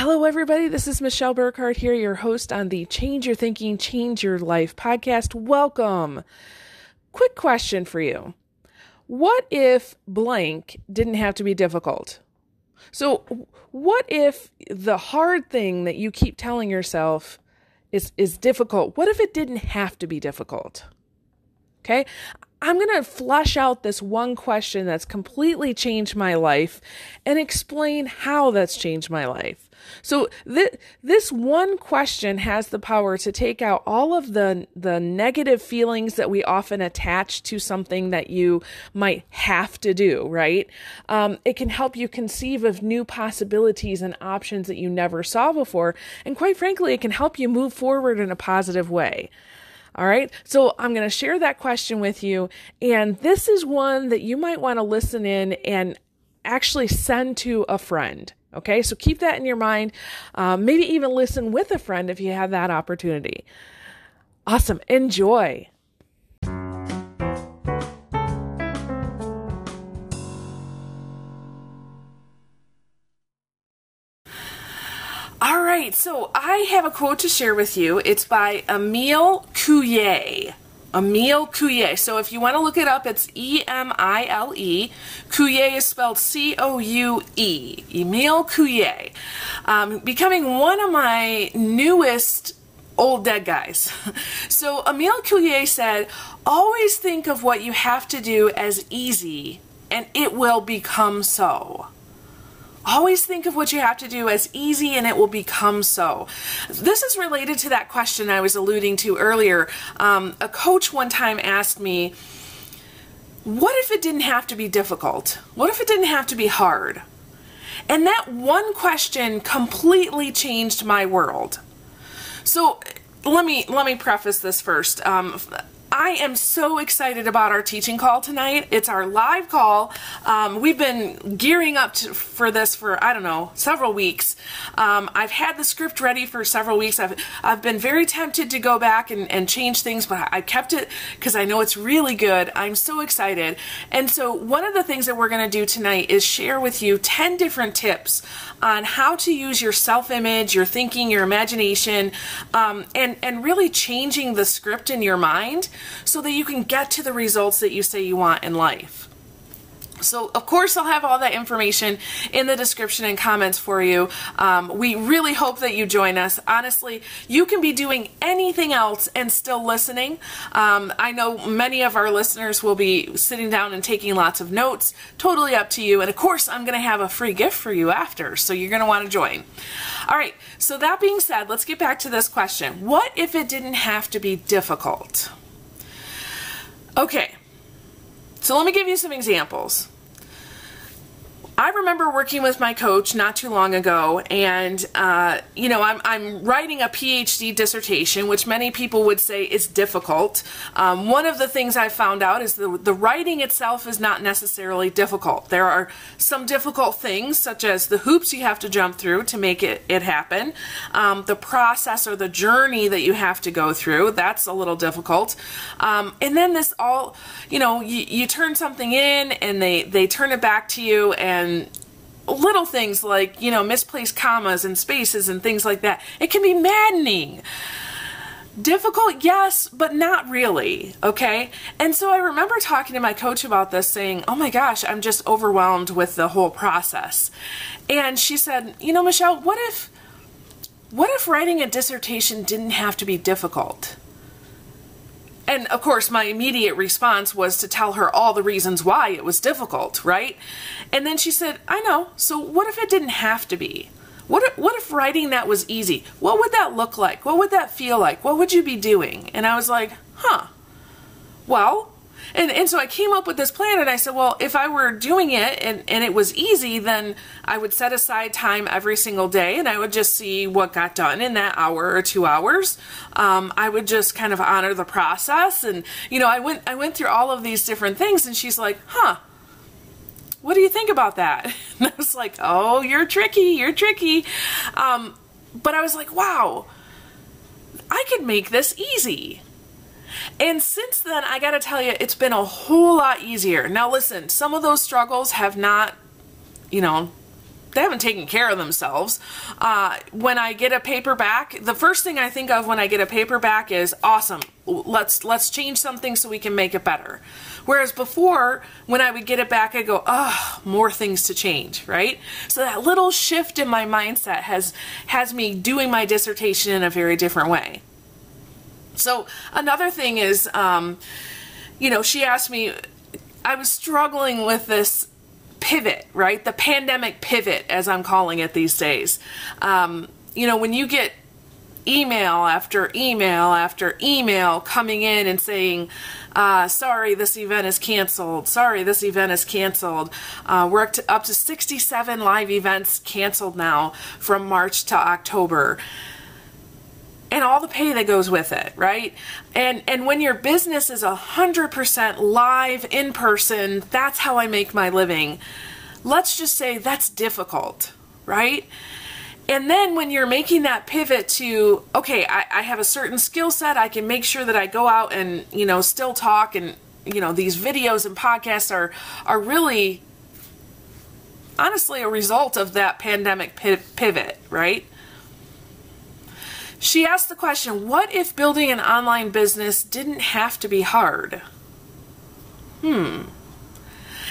Hello, everybody. This is Michelle Burkhardt here, your host on the Change Your Thinking, Change Your Life podcast. Welcome. Quick question for you What if blank didn't have to be difficult? So, what if the hard thing that you keep telling yourself is, is difficult? What if it didn't have to be difficult? Okay. I'm going to flush out this one question that's completely changed my life and explain how that's changed my life. So th- this one question has the power to take out all of the the negative feelings that we often attach to something that you might have to do. Right? Um, it can help you conceive of new possibilities and options that you never saw before, and quite frankly, it can help you move forward in a positive way. All right. So I'm going to share that question with you. And this is one that you might want to listen in and actually send to a friend. Okay. So keep that in your mind. Um, maybe even listen with a friend if you have that opportunity. Awesome. Enjoy. Right, so I have a quote to share with you. It's by Emile Coué. Emile Coué. So if you want to look it up, it's E M I L E. Coué is spelled C O U E. Emile Coué. Um, becoming one of my newest old dead guys. So Emile Coué said, always think of what you have to do as easy, and it will become so. Always think of what you have to do as easy and it will become so. This is related to that question I was alluding to earlier. Um, a coach one time asked me, What if it didn't have to be difficult? What if it didn't have to be hard? And that one question completely changed my world. So let me let me preface this first. Um, I am so excited about our teaching call tonight. It's our live call. Um, we've been gearing up to, for this for, I don't know, several weeks. Um, I've had the script ready for several weeks. I've, I've been very tempted to go back and, and change things, but I kept it because I know it's really good. I'm so excited. And so, one of the things that we're going to do tonight is share with you 10 different tips on how to use your self image, your thinking, your imagination, um, and, and really changing the script in your mind so that you can get to the results that you say you want in life. So, of course, I'll have all that information in the description and comments for you. Um, we really hope that you join us. Honestly, you can be doing anything else and still listening. Um, I know many of our listeners will be sitting down and taking lots of notes. Totally up to you. And of course, I'm going to have a free gift for you after, so you're going to want to join. All right, so that being said, let's get back to this question What if it didn't have to be difficult? Okay, so let me give you some examples. I remember working with my coach not too long ago, and uh, you know, I'm, I'm writing a PhD dissertation, which many people would say is difficult. Um, one of the things I found out is the, the writing itself is not necessarily difficult. There are some difficult things, such as the hoops you have to jump through to make it, it happen, um, the process or the journey that you have to go through, that's a little difficult. Um, and then this all, you know, you, you turn something in and they, they turn it back to you and little things like, you know, misplaced commas and spaces and things like that. It can be maddening. Difficult, yes, but not really, okay? And so I remember talking to my coach about this, saying, Oh my gosh, I'm just overwhelmed with the whole process. And she said, You know, Michelle, what if, what if writing a dissertation didn't have to be difficult? And of course, my immediate response was to tell her all the reasons why it was difficult, right? And then she said, I know. So what if it didn't have to be? What if, what if writing that was easy? What would that look like? What would that feel like? What would you be doing? And I was like, huh. Well, and, and so I came up with this plan and I said, well, if I were doing it and, and it was easy, then I would set aside time every single day and I would just see what got done in that hour or two hours. Um, I would just kind of honor the process. And, you know, I went, I went through all of these different things and she's like, huh, what do you think about that? And I was like, oh, you're tricky, you're tricky. Um, but I was like, wow, I could make this easy. And since then, I gotta tell you, it's been a whole lot easier. Now, listen, some of those struggles have not, you know, they haven't taken care of themselves. Uh, when I get a paperback, the first thing I think of when I get a paperback is awesome. Let's let's change something so we can make it better. Whereas before, when I would get it back, I go, oh, more things to change, right? So that little shift in my mindset has has me doing my dissertation in a very different way. So another thing is, um, you know, she asked me, I was struggling with this pivot, right? The pandemic pivot, as I'm calling it these days. Um, you know, when you get email after email after email coming in and saying, uh, sorry, this event is canceled. Sorry, this event is canceled. Uh, we're up to, up to 67 live events canceled now from March to October and all the pay that goes with it, right? And and when your business is a hundred percent live in person, that's how I make my living. Let's just say that's difficult, right? And then when you're making that pivot to, okay, I, I have a certain skill set, I can make sure that I go out and, you know, still talk and, you know, these videos and podcasts are are really honestly a result of that pandemic pivot, right? She asked the question, what if building an online business didn't have to be hard? Hmm.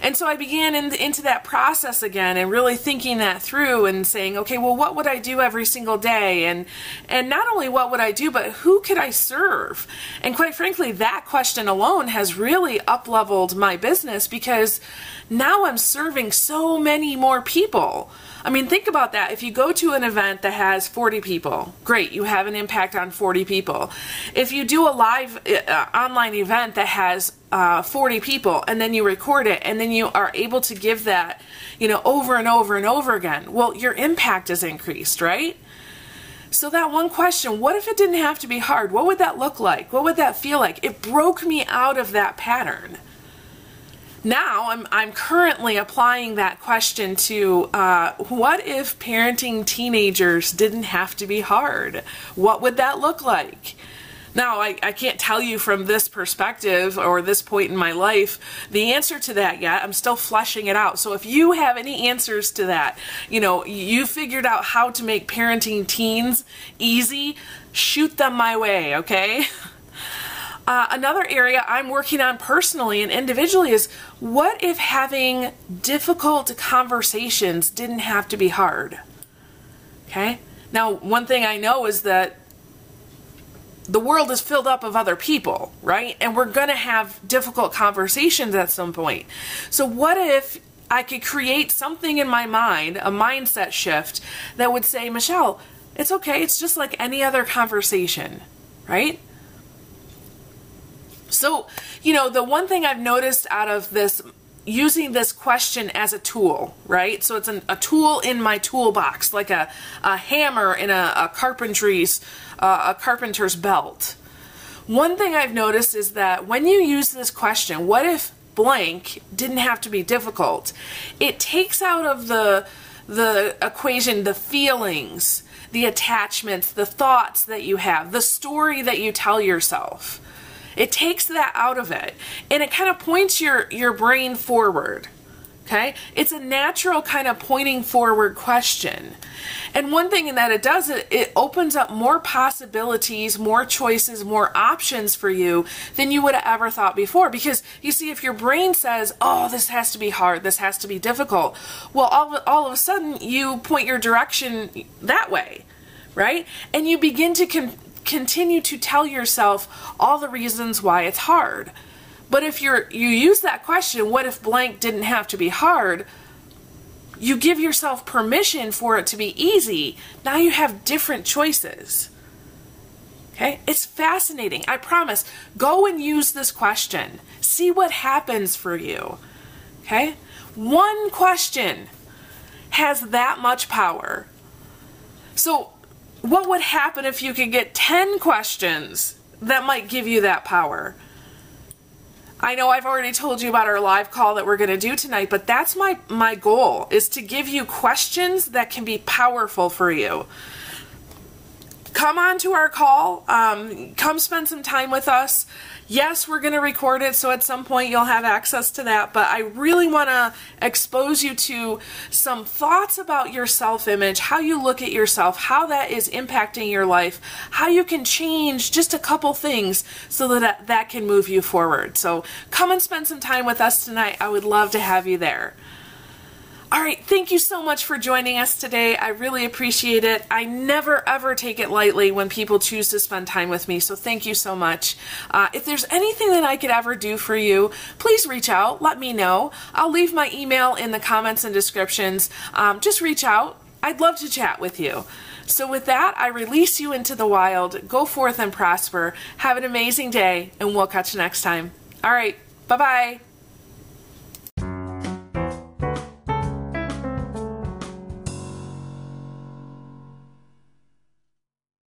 And so I began in, into that process again and really thinking that through and saying, okay, well, what would I do every single day? And, and not only what would I do, but who could I serve? And quite frankly, that question alone has really up-leveled my business because now I'm serving so many more people. I mean, think about that. If you go to an event that has 40 people, great, you have an impact on 40 people. If you do a live uh, online event that has uh, 40 people and then you record it and then you are able to give that, you know, over and over and over again, well, your impact is increased, right? So that one question, what if it didn't have to be hard? What would that look like? What would that feel like? It broke me out of that pattern now I'm, I'm currently applying that question to uh, what if parenting teenagers didn't have to be hard? What would that look like? Now, I, I can't tell you from this perspective or this point in my life the answer to that yet. I'm still fleshing it out. So if you have any answers to that, you know, you figured out how to make parenting teens easy, shoot them my way, okay? Uh, another area I'm working on personally and individually is what if having difficult conversations didn't have to be hard? Okay? Now, one thing I know is that the world is filled up of other people, right? And we're going to have difficult conversations at some point. So, what if I could create something in my mind, a mindset shift that would say, Michelle, it's okay, it's just like any other conversation, right? So, you know, the one thing I've noticed out of this using this question as a tool, right? So it's an, a tool in my toolbox, like a, a hammer in a, a carpentry's uh, a carpenter's belt. One thing I've noticed is that when you use this question, what if blank didn't have to be difficult? It takes out of the the equation the feelings, the attachments, the thoughts that you have, the story that you tell yourself. It takes that out of it and it kind of points your, your brain forward. Okay? It's a natural kind of pointing forward question. And one thing in that it does, it, it opens up more possibilities, more choices, more options for you than you would have ever thought before. Because you see, if your brain says, oh, this has to be hard, this has to be difficult, well, all, all of a sudden you point your direction that way, right? And you begin to continue to tell yourself all the reasons why it's hard. But if you're you use that question, what if blank didn't have to be hard? You give yourself permission for it to be easy. Now you have different choices. Okay? It's fascinating. I promise. Go and use this question. See what happens for you. Okay? One question has that much power. So what would happen if you could get 10 questions that might give you that power? I know I've already told you about our live call that we're going to do tonight, but that's my, my goal is to give you questions that can be powerful for you. Come on to our call. Um, come spend some time with us. Yes, we're going to record it, so at some point you'll have access to that, but I really want to expose you to some thoughts about your self image, how you look at yourself, how that is impacting your life, how you can change just a couple things so that that can move you forward. So come and spend some time with us tonight. I would love to have you there. All right, thank you so much for joining us today. I really appreciate it. I never ever take it lightly when people choose to spend time with me, so thank you so much. Uh, if there's anything that I could ever do for you, please reach out. Let me know. I'll leave my email in the comments and descriptions. Um, just reach out. I'd love to chat with you. So, with that, I release you into the wild. Go forth and prosper. Have an amazing day, and we'll catch you next time. All right, bye bye.